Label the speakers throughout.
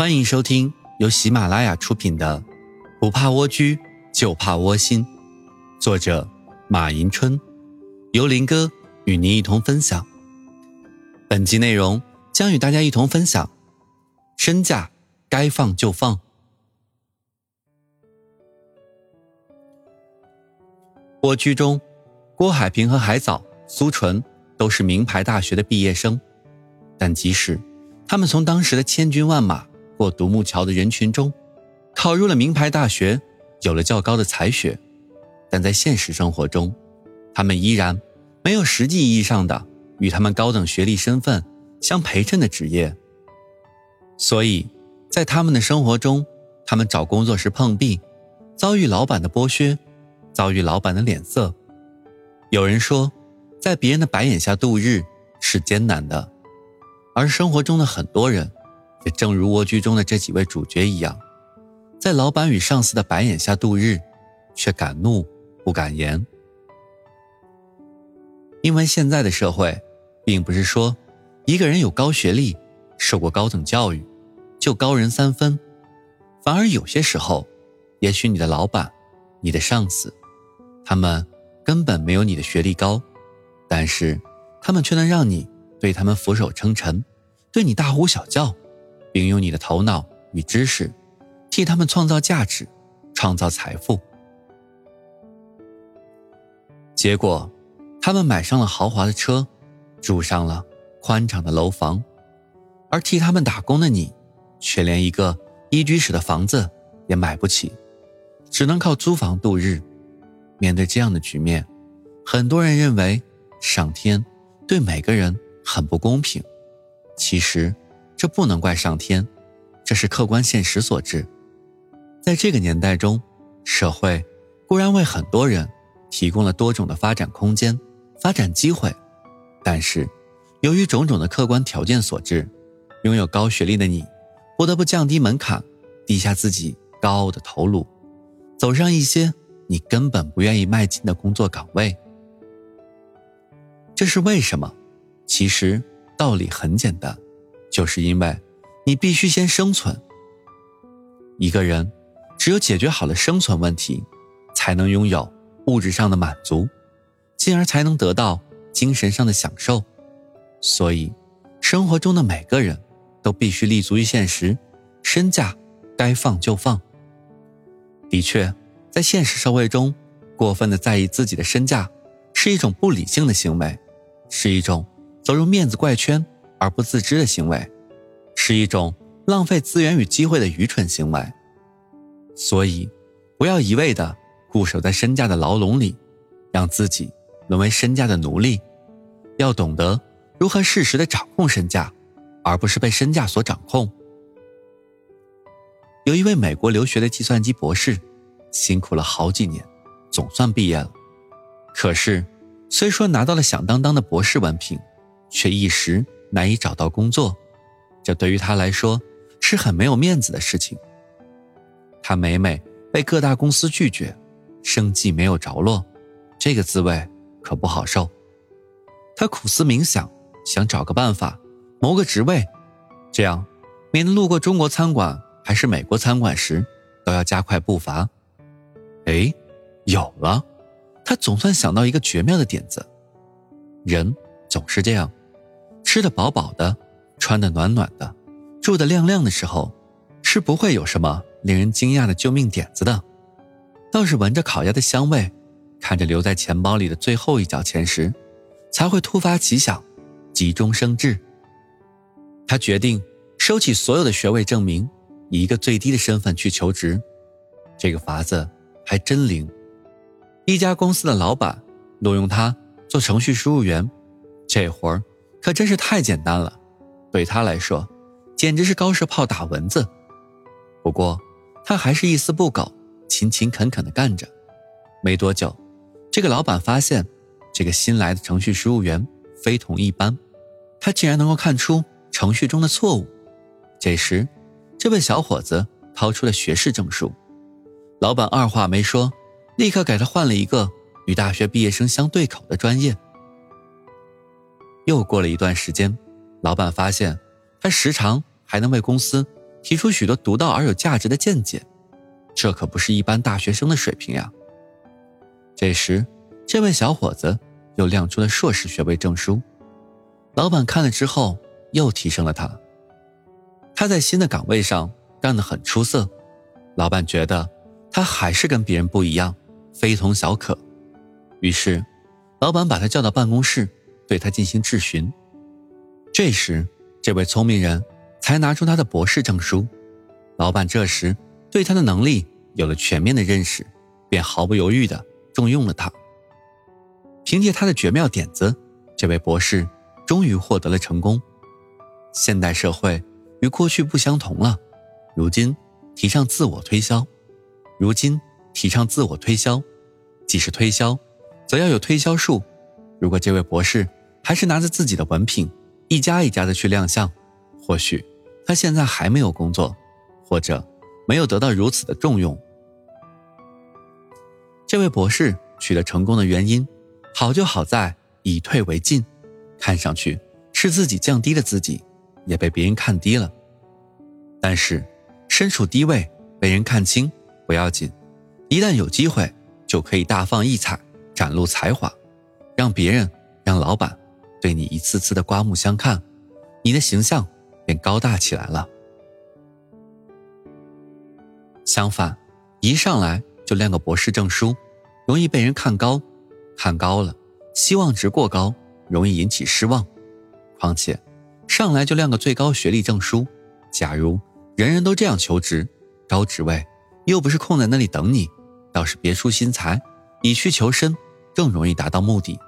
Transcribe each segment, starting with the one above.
Speaker 1: 欢迎收听由喜马拉雅出品的《不怕蜗居就怕窝心》，作者马迎春，由林哥与您一同分享。本集内容将与大家一同分享：身价该放就放。蜗居中，郭海平和海藻、苏纯都是名牌大学的毕业生，但即使他们从当时的千军万马过独木桥的人群中，考入了名牌大学，有了较高的才学，但在现实生活中，他们依然没有实际意义上的与他们高等学历身份相陪衬的职业。所以，在他们的生活中，他们找工作时碰壁，遭遇老板的剥削，遭遇老板的脸色。有人说，在别人的白眼下度日是艰难的，而生活中的很多人。也正如蜗居中的这几位主角一样，在老板与上司的白眼下度日，却敢怒不敢言。因为现在的社会，并不是说一个人有高学历、受过高等教育，就高人三分，反而有些时候，也许你的老板、你的上司，他们根本没有你的学历高，但是他们却能让你对他们俯首称臣，对你大呼小叫。并用你的头脑与知识，替他们创造价值，创造财富。结果，他们买上了豪华的车，住上了宽敞的楼房，而替他们打工的你，却连一个一居室的房子也买不起，只能靠租房度日。面对这样的局面，很多人认为上天对每个人很不公平。其实。这不能怪上天，这是客观现实所致。在这个年代中，社会固然为很多人提供了多种的发展空间、发展机会，但是由于种种的客观条件所致，拥有高学历的你不得不降低门槛，低下自己高傲的头颅，走上一些你根本不愿意迈进的工作岗位。这是为什么？其实道理很简单。就是因为，你必须先生存。一个人只有解决好了生存问题，才能拥有物质上的满足，进而才能得到精神上的享受。所以，生活中的每个人都必须立足于现实，身价该放就放。的确，在现实社会中，过分的在意自己的身价，是一种不理性的行为，是一种走入面子怪圈。而不自知的行为，是一种浪费资源与机会的愚蠢行为。所以，不要一味的固守在身价的牢笼里，让自己沦为身价的奴隶。要懂得如何适时的掌控身价，而不是被身价所掌控。有一位美国留学的计算机博士，辛苦了好几年，总算毕业了。可是，虽说拿到了响当当的博士文凭，却一时。难以找到工作，这对于他来说是很没有面子的事情。他每每被各大公司拒绝，生计没有着落，这个滋味可不好受。他苦思冥想，想找个办法谋个职位，这样免得路过中国餐馆还是美国餐馆时都要加快步伐。哎，有了！他总算想到一个绝妙的点子。人总是这样。吃得饱饱的，穿得暖暖的，住得亮亮的时候，是不会有什么令人惊讶的救命点子的。倒是闻着烤鸭的香味，看着留在钱包里的最后一角钱时，才会突发奇想，急中生智。他决定收起所有的学位证明，以一个最低的身份去求职。这个法子还真灵。一家公司的老板录用他做程序输入员，这活儿。可真是太简单了，对他来说，简直是高射炮打蚊子。不过，他还是一丝不苟，勤勤恳恳地干着。没多久，这个老板发现，这个新来的程序输入员非同一般，他竟然能够看出程序中的错误。这时，这位小伙子掏出了学士证书，老板二话没说，立刻给他换了一个与大学毕业生相对口的专业。又过了一段时间，老板发现他时常还能为公司提出许多独到而有价值的见解，这可不是一般大学生的水平呀。这时，这位小伙子又亮出了硕士学位证书，老板看了之后又提升了他。他在新的岗位上干得很出色，老板觉得他还是跟别人不一样，非同小可，于是，老板把他叫到办公室，对他进行质询。这时，这位聪明人才拿出他的博士证书。老板这时对他的能力有了全面的认识，便毫不犹豫地重用了他。凭借他的绝妙点子，这位博士终于获得了成功。现代社会与过去不相同了，如今提倡自我推销，如今提倡自我推销，既是推销，则要有推销术。如果这位博士还是拿着自己的文凭，一家一家的去亮相，或许他现在还没有工作，或者没有得到如此的重用。这位博士取得成功的原因，好就好在以退为进，看上去是自己降低了自己，也被别人看低了。但是身处低位被人看清不要紧，一旦有机会就可以大放异彩，展露才华，让别人让老板。对你一次次的刮目相看，你的形象便高大起来了。相反，一上来就亮个博士证书，容易被人看高，看高了，希望值过高，容易引起失望。况且，上来就亮个最高学历证书，假如人人都这样求职，高职位又不是空在那里等你，倒是别出心裁，以屈求伸，更容易达到目的。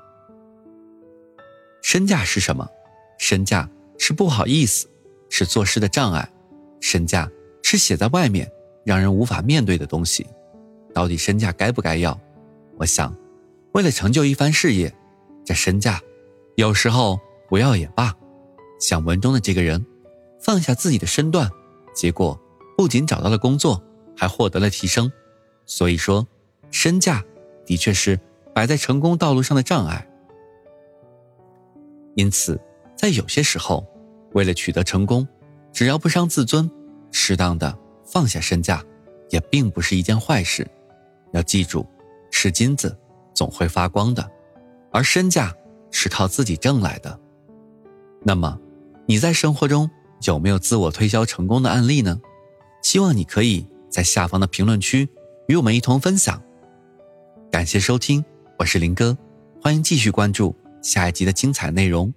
Speaker 1: 身价是什么？身价是不好意思，是做事的障碍。身价是写在外面，让人无法面对的东西。到底身价该不该要？我想，为了成就一番事业，这身价有时候不要也罢。像文中的这个人，放下自己的身段，结果不仅找到了工作，还获得了提升。所以说，身价的确是摆在成功道路上的障碍。因此，在有些时候，为了取得成功，只要不伤自尊，适当的放下身价，也并不是一件坏事。要记住，是金子总会发光的，而身价是靠自己挣来的。那么，你在生活中有没有自我推销成功的案例呢？希望你可以在下方的评论区与我们一同分享。感谢收听，我是林哥，欢迎继续关注。下一集的精彩内容。